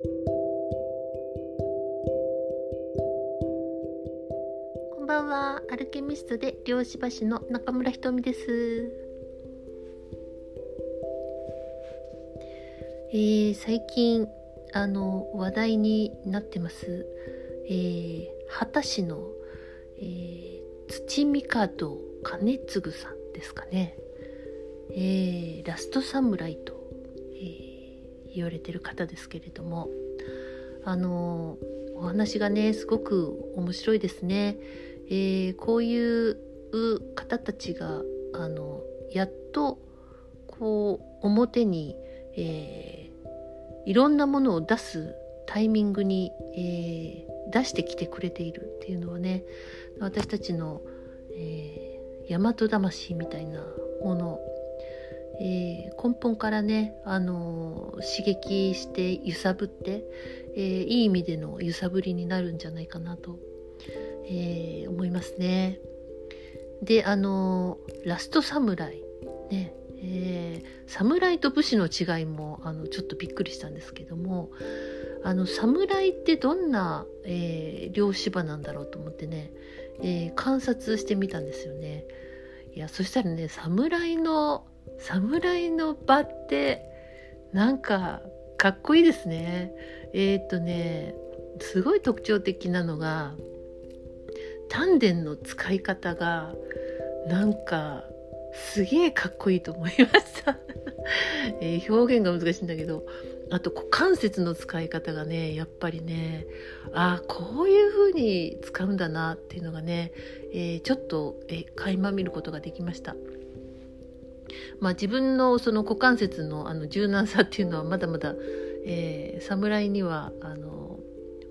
こんばんは。アルケミストで漁師橋の中村ひとみです。えー、最近あの話題になってます、えー、畑市の、えー、土御門兼次さんですかね、えー、ラストサムライと、言われてる方ですけれどもあのお話がねすごく面白いですね、えー、こういう方たちがあのやっとこう表に、えーいろんなものを出すタイミングに、えー、出してきてくれているっていうのはね私たちの、えー、大和魂みたいなもの、えー、根本からね、あの刺激して揺さぶって、えいい意味での揺さぶりになるんじゃないかなと、え思いますね。であのラストサムライねえー、侍と武士の違いもあのちょっとびっくりしたんですけどもあの侍ってどんな、え、漁師場なんだろうと思ってね、え、観察してみたんですよね。いやそしたらね侍の侍の場ってなんかかっこいいですね。えー、っとねすごい特徴的なのが丹田の使い方がなんかすげえかっこいいと思いました えー、表現が難しいんだけどあと股関節の使い方がねやっぱりねああこういう風に使うんだなっていうのがね、えー、ちょっと、えー、垣間見ることができました。まあ、自分のその股関節のあの柔軟さっていうのはまだまだ、えー、侍にはあの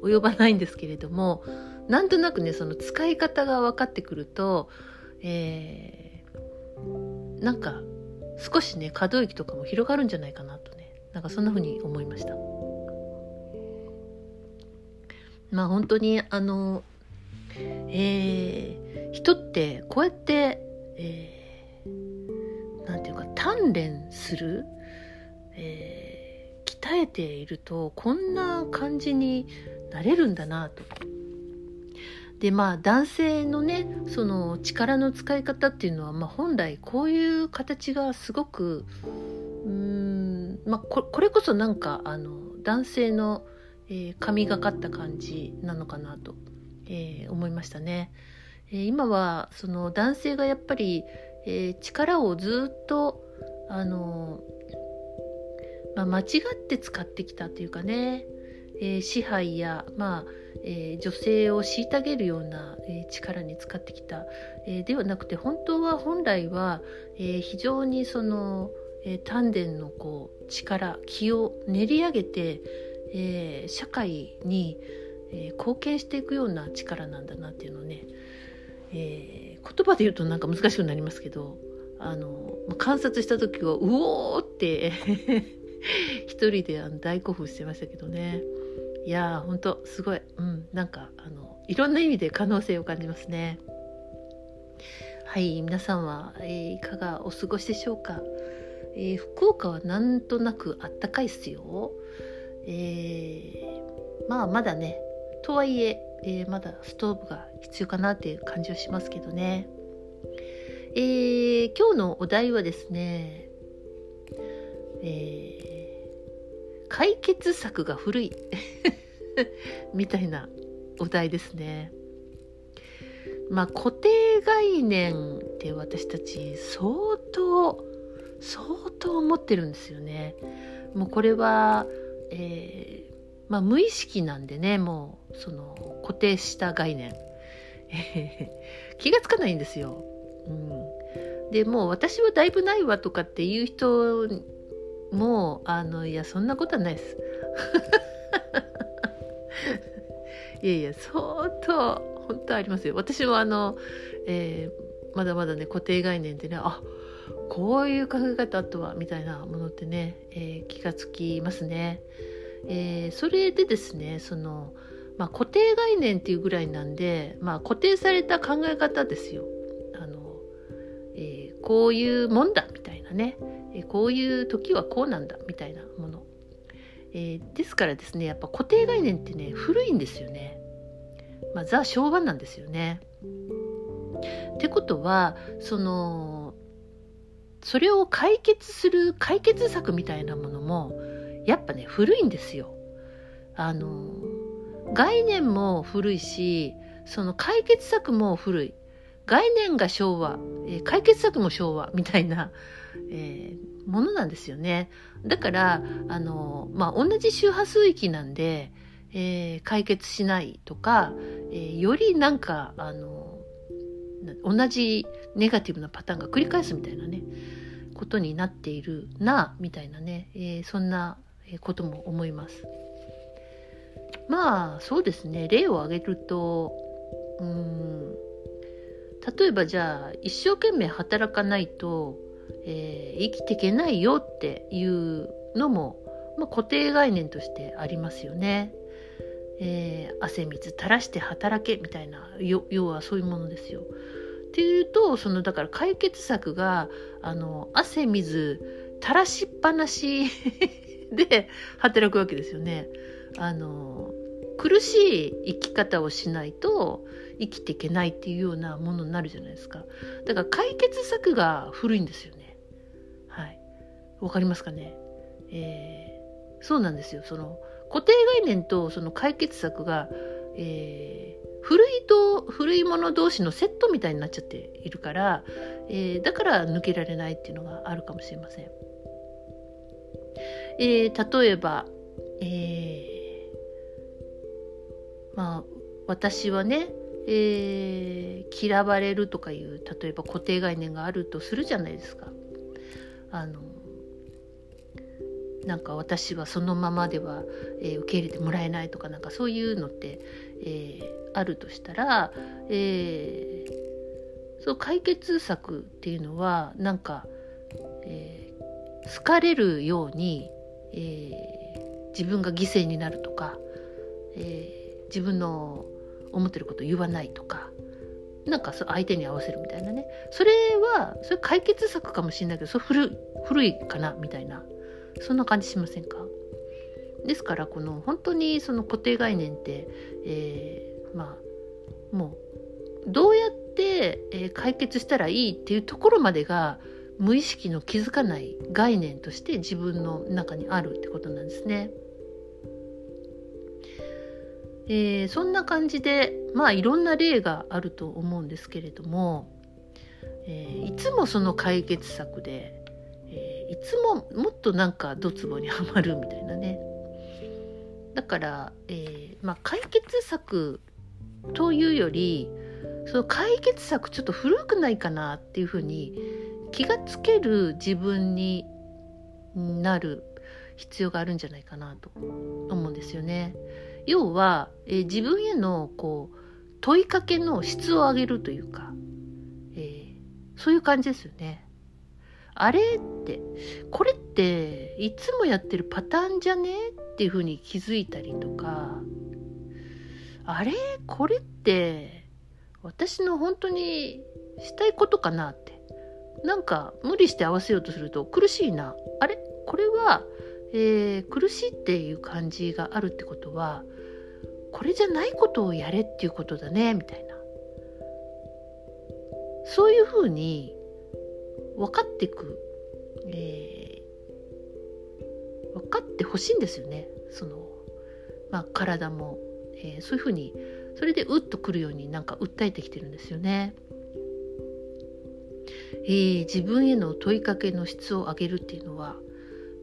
及ばないんですけれどもなんとなくねその使い方が分かってくると、えーなんか少しね可動域とかも広がるんじゃないかなとねなんかそんな風に思いました。まあ本当にあのえー、人ってこうやってえー、なんていうか鍛錬する、えー、鍛えているとこんな感じになれるんだなとでまあ男性のねその力の使い方っていうのは、まあ、本来こういう形がすごくうーん、まあ、ここれこそなんかあの男性の、えー、神がかった感じなのかなと、えー、思いましたね。えー、今はその男性がやっぱり、えー、力をずっとあの、まあ、間違って使ってきたというかね、えー、支配や、まあえー、女性を虐げるような、えー、力に使ってきた、えではなくて本当は本来は、え非常にその、え丹田のこう力気を練り上げて、え社会に、え貢献していくような力なんだなっていうのをね、え言葉で言うとなんか難しくなりますけどあの観察した時はうおーって 一人で大興奮してましたけどね。いやーほんとすごい、うん、なんかあのいろんな意味で可能性を感じますね。はい皆さんは、えー、いかがお過ごしでしょうか、えー、福岡はなんとなくあったかいっすよ。えー、まあまだねとはいええー、まだストーブが必要かなっていう感じはしますけどねえー、今日のお題はですねえー解決策が古い みたいなお題ですね。まあ固定概念って私たち相当相当思ってるんですよね。もうこれは、え、まあ、無意識なんでねもうその固定した概念。気がつかないんですよ。うん、でもう私はだいぶないわとかっていう人もあのいやそんなことはないです。いやいや相当本当ありますよ。私もあの、えー、まだまだね固定概念でねあこういう考え方あとはみたいなものってね、えー、気がつきますね、えー、それでですねその、まあ、固定概念っていうぐらいなんで、まあ、固定された考え方ですよあの、えこういうもんだみたいなねえこういう時はこうなんだみたいなもの、え、ですからですねやっぱ固定概念ってね古いんですよね。まあ、ザ昭和なんですよね。ってことはそのそれを解決する解決策みたいなものもやっぱね古いんですよ。あの概念も古いしその解決策も古い概念が昭和、えー、解決策も昭和みたいな、えー、ものなんですよね。だからあの、まあ、同じ周波数域なんで、えー、解決しないとか、えよりなんかあの同じネガティブなパターンが繰り返すみたいなねことになっているなみたいなね、えそんなことも思います。まあそうですね例を挙げるとうん例えばじゃあ一生懸命働かないと、えー、生きていけないよっていうのも、まあ、固定概念としてありますよね。えー、汗水垂らして働けみたいな要はそういうものですよ。っていうとそのだから解決策があの汗水垂らしっぱなしで働くわけですよね。あの苦しい生き方をしないと生きていけないっていうようなものになるじゃないですか。だから解決策が古いんですよね。はい。わかりますかね？えー、そうなんですよ。その固定概念とその解決策が、えー、古いと古いもの同士のセットみたいになっちゃっているから、えー、だから抜けられないっていうのがあるかもしれません。えー、例えば、えー、まあ私はね、えー、嫌われるとかいう例えば固定概念があるとするじゃないですか。あのなんか私はそのままでは、えー、受け入れてもらえないとかなんかそういうのって、えー、あるとしたら、えー、そう解決策っていうのはなんか、えー、好かれるように、えー、自分が犠牲になるとか、えー、自分の思ってることを言わないとかなんか相手に合わせるみたいなね。それはそれ解決策かもしれないけどそれ古古いかなみたいな。そんな感じしませんか？ですからこの本当にその固定概念って、えー、まあもうどうやって、え解決したらいいっていうところまでが無意識の気づかない概念として自分の中にあるってことなんですね。えー、そんな感じでまあいろんな例があると思うんですけれども、えー、いつもその解決策で、えー、いつももっとなんかドツボにはまるみたいなねだから、えまあ、解決策というよりその解決策ちょっと古くないかなっていうふうに気がつける自分になる必要があるんじゃないかなと思うんですよね。要は、えー、自分へのこう問いかけの質を上げるというか、えー、そういう感じですよね。あれってこれっていつもやってるパターンじゃねっていうふうに気づいたりとかあれ？これって私の本当にしたいことかなっなんか無理して合わせようとすると苦しいな。あれ？これは、えー、苦しいっていう感じがあるってことはこれじゃないことをやれっていうことだねみたいな。そういうふうに分かっていく、えー、分かってほしいんですよね。その、まあ、体も、えー、そういうふうにそれでうっとくるようになんか訴えてきてるんですよね。えー、自分への問いかけの質を上げるっていうのは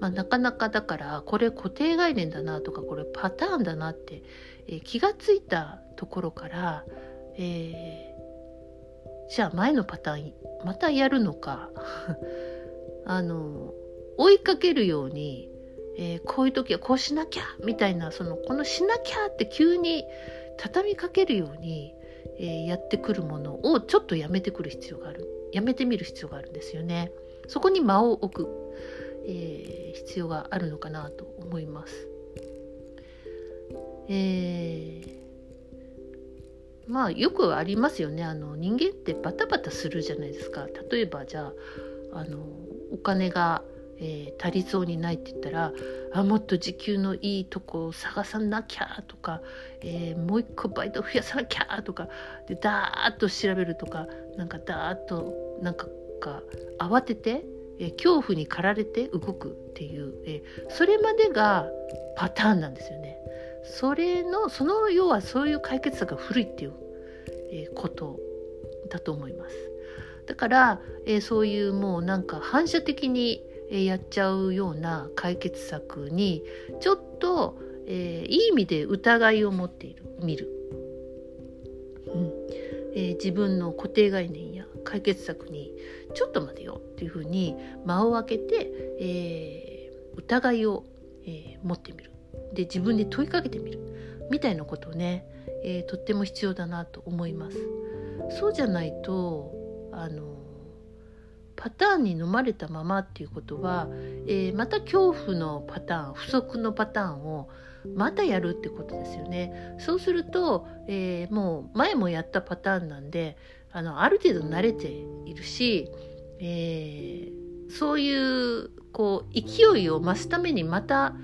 まあ、なかなかだからこれ固定概念だなとかこれパターンだなって、えー、気がついたところから、えー、じゃあ前のパターンまたやるのか。あの追いかけるように、え、こういう時はこうしなきゃみたいなそのこのしなきゃって急に畳みかけるように、えやってくるものをちょっとやめてくる必要がある。やめてみる必要があるんですよね。そこに間を置くえー、必要があるのかなと思います。えー、まあよくありますよねあの人間ってバタバタするじゃないですか例えばじゃああのお金が、えー、足りそうにないって言ったらあもっと時給のいいとこを探さなきゃとか、えー、もう一個バイト増やさなきゃとかでダーッと調べるとかなんかダーッとなんかか慌てて、えー、恐怖に駆られて動くっていう、えー、それまでがパターンなんですよね。それのその要はそういう解決策が古いっていう、えー、ことだと思います。だから、えー、そういうもうなんか反射的にやっちゃうような解決策にちょっと、えー、いい意味で疑いを持っている見る、うん。えー、自分の固定概念や解決策にちょっと待てよっていうふうに間を空けて、えー、疑いを、え持ってみる。で自分で問いかけてみる。みたいなことをね、えとっても必要だなと思います。そうじゃないとあのパターンに飲まれたままっていうことは、えー、また恐怖のパターン不足のパターンをまたやるってことですよね。そうすると、えー、もう前もやったパターンなんであのある程度慣れているし、えー、そういうこう勢いを増すためにまた、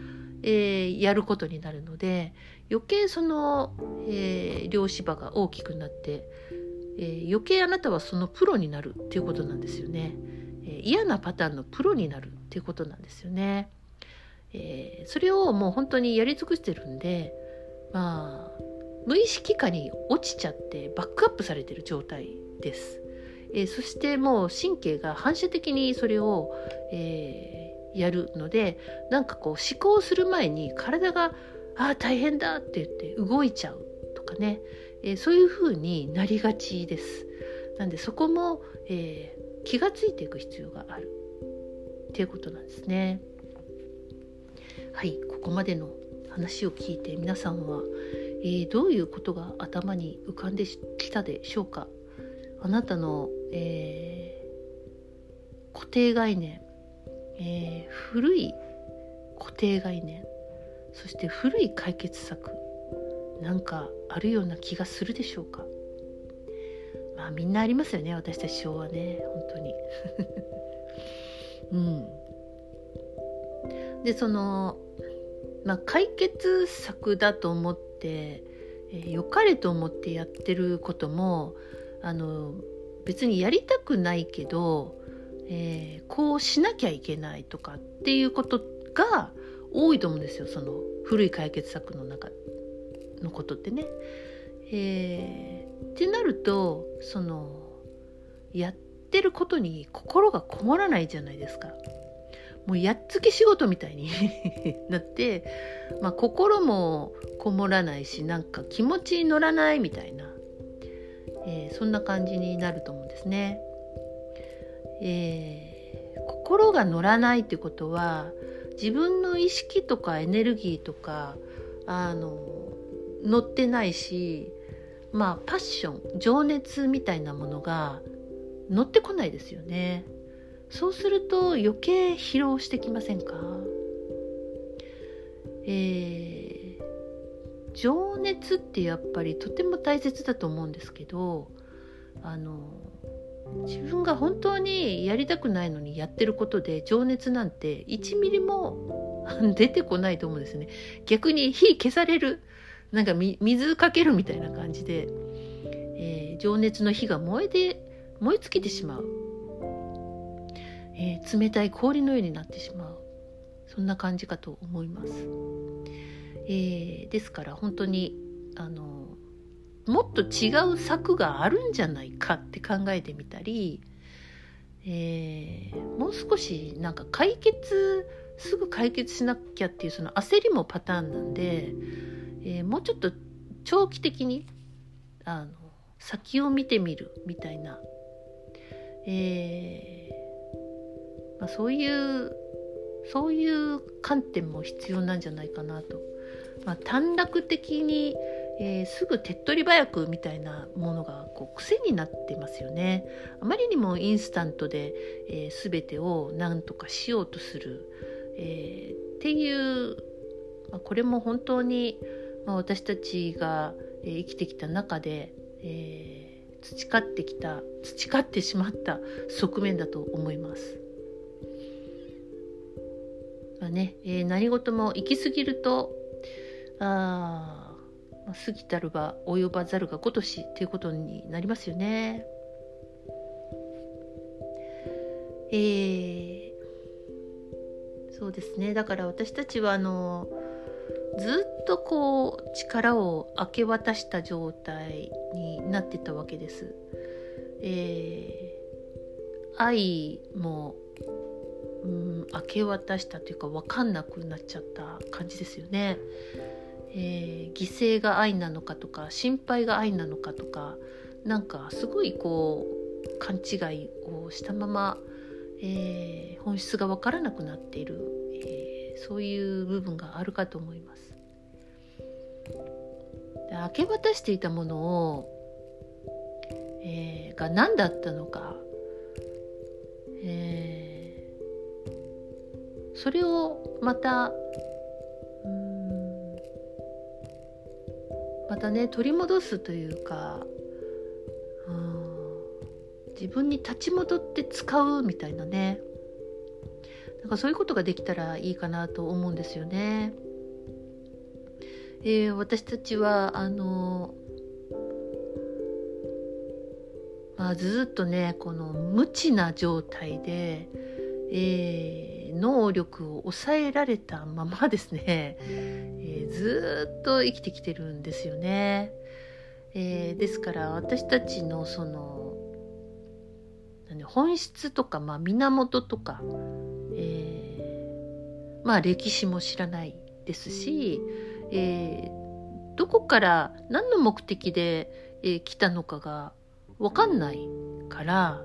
えー、やることになるので余計その、えー、両芝が大きくなってえー、余計あなたはそのプロになるっていうことなんですよね、えー、嫌なパターンのプロになるっていうことなんですよね、えー、それをもう本当にやり尽くしてるんでまあ無意識下に落ちちゃってバックアップされてる状態です、えそしてもう神経が反射的にそれを、えやるのでなんかこう思考する前に体が「ああ大変だ」って言って動いちゃうとかね、えー、そういうふうになりがちです。なんでそこも、えー、気がついていく必要があるっていうことなんですね。はいここまでの話を聞いて皆さんは、えー、どういうことが頭に浮かんできたでしょうかあなたの、えー、固定概念、えー、古い固定概念そして古い解決策なんかあるような気がするでしょうか。まあみんなありますよね私たち昭和ね本当に。うん。でそのまあ解決策だと思って、えー、かれと思ってやってることもあの別にやりたくないけど、えー、こうしなきゃいけないとかっていうことが多いと思うんですよその古い解決策の中。のことってね。えー、ってなるとそのやってることに心がこもらないじゃないですか。もうやっつけ仕事みたいに なって、まあ、心もこもらないしなんか気持ちに乗らないみたいな、えー、そんな感じになると思うんですね。えー、心が乗らないってことは自分の意識とかエネルギーとかあの乗ってないしまあパッション情熱みたいなものが乗ってこないですよね。そうすると余計疲労してきませんか？えー、情熱ってやっぱりとても大切だと思うんですけどあの自分が本当にやりたくないのにやってることで情熱なんて1ミリも 出てこないと思うんですね。逆に火消されるなんか水かけるみたいな感じで、えー、情熱の火が燃えて燃え尽きてしまう、えー、冷たい氷のようになってしまう。そんな感じかと思います、えー、ですから本当にあのもっと違う策があるんじゃないかって考えてみたり、えー、もう少しなんか解決すぐ解決しなきゃっていうその焦りもパターンなんでえー、もうちょっと長期的にあの先を見てみるみたいな、えーまあ、そういうそういう観点も必要なんじゃないかなと、まあ、短絡的に、えー、すぐ手っ取り早くみたいなものがこう癖になってますよね。あまりにもインスタントで、えー、全てを何とかしようとする、えー、っていう、まあ、これも本当にまあ、私たちが、生きてきた中で、えー、培ってきた培ってしまった側面だと思います。まあね、えー、何事も行き過ぎるとあ過ぎたるば及ばざるが如しということになりますよね。えー、そうですねだから私たちはあのずっとこう力を明け渡した状態になってたわけです。えー、愛も、うん、明け渡したというか分かんなくなっちゃった感じですよね。えー、犠牲が愛なのかとか心配が愛なのかとかなんかすごいこう勘違いをしたまま、えー、本質が分からなくなっている、えー、そういう部分があるかと思います。明け渡していたものを、えー、が何だったのか、えー、それをまたまたね取り戻すというかうん自分に立ち戻って使うみたいなねなんかそういうことができたらいいかなと思うんですよね。えー、私たちはあのまあ、ずっとねこの無知な状態で、えー、能力を抑えられたままですね、えー、ずっと生きてきてるんですよね。えー、ですから私たちのその本質とか、まあ、源とか、まあ歴史も知らないですし、えー、どこから何の目的で、えー、来たのかが分かんないから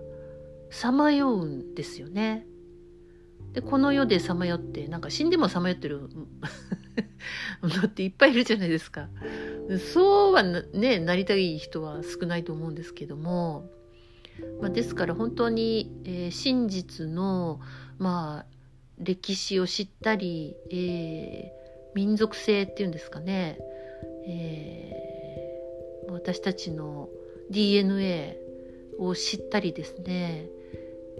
さまようんですよね。でこの世でさまよってなんか死んでもさまよってる のっていっぱいいるじゃないですか。そうはねなりたい人は少ないと思うんですけども、まあ、ですから本当に、えー、真実のまあ歴史を知ったり、えー、民族性っていうんですかね、えー、私たちの DNA を知ったりですね、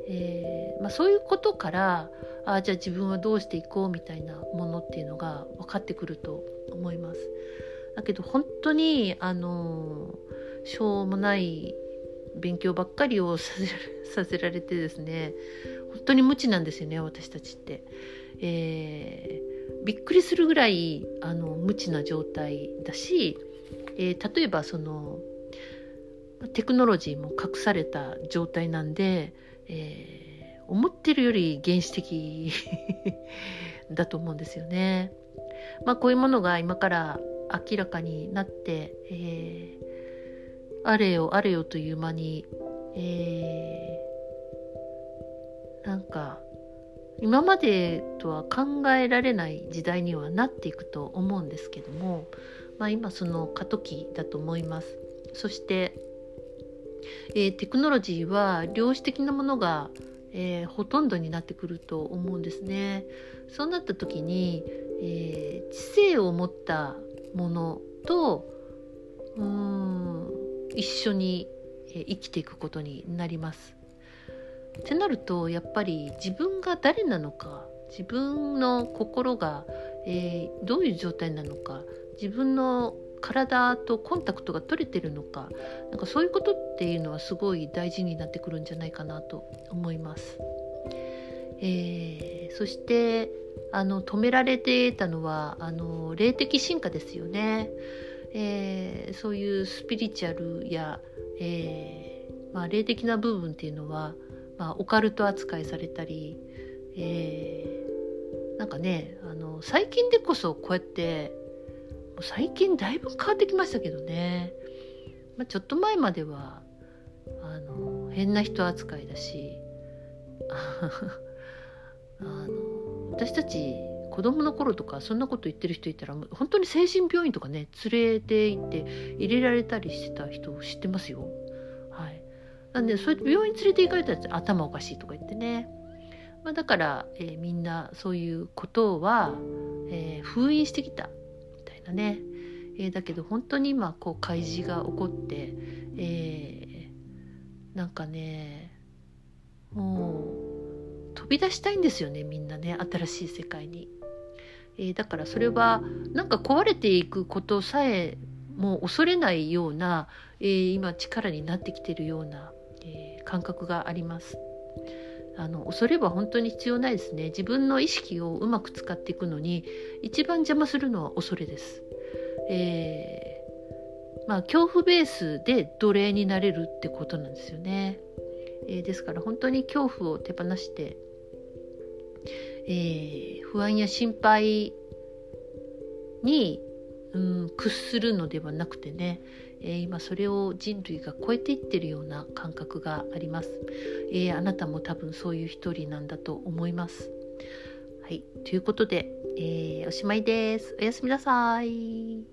えー、まあ、そういうことからあじゃあ自分はどうしていこうみたいなものっていうのが分かってくると思います。だけど本当にあのしょうもない勉強ばっかりをさせさせられてですね本当に無知なんですよね私たちって。えーびっくりするぐらいあの無知な状態だし、えー、例えばそのテクノロジーも隠された状態なんで、えー、思ってるより原始的 だと思うんですよね。まあこういうものが今から明らかになって、えー、あれよあれよという間に、えー、なんか今までとは考えられない時代にはなっていくと思うんですけども、まあ、今その過渡期だと思います。そして、えー、テクノロジーは量子的なものが、えー、ほとんどになってくると思うんですね。そうなった時に、えー、知性を持ったものとうん一緒に生きていくことになります。ってなるとやっぱり自分が誰なのか自分の心が、えー、どういう状態なのか自分の体とコンタクトが取れてるのかなんかそういうことっていうのはすごい大事になってくるんじゃないかなと思います。えー、そしてあの止められてたのはあの霊的進化ですよね。えー、そういうスピリチュアルや、えーまあ、霊的な部分っていうのはまあ、オカルト扱いされたり、えー、なんかねあの最近でこそこうやって最近だいぶ変わってきましたけどね、まあ、ちょっと前まではあの変な人扱いだし あの私たち子供の頃とかそんなこと言ってる人いたら本当に精神病院とかね連れて行って入れられたりしてた人を知ってますよ。はいなんでそうやって病院連れて行かれたら頭おかしいとか言ってね、まあ、だから、えー、みんなそういうことは、えー、封印してきたみたいなね、えー、だけど本当に今こう開示が起こって、えー、なんかねもう飛び出したいんですよねみんなね新しい世界に。えー、だからそれはなんか壊れていくことさえも恐れないような、えー、今力になってきてるような、えー、感覚があります。あの恐れは本当に必要ないですね自分の意識をうまく使っていくのに一番邪魔するのは恐れです。えー、まあ恐怖ベースで奴隷になれるってことなんですよね。えー、ですから本当に恐怖を手放して、えー、不安や心配に、うん、屈するのではなくてね、えー、今それを人類が超えていってるような感覚があります、えー、あなたも多分そういう一人なんだと思います。はいということで、え、おしまいです。おやすみなさい。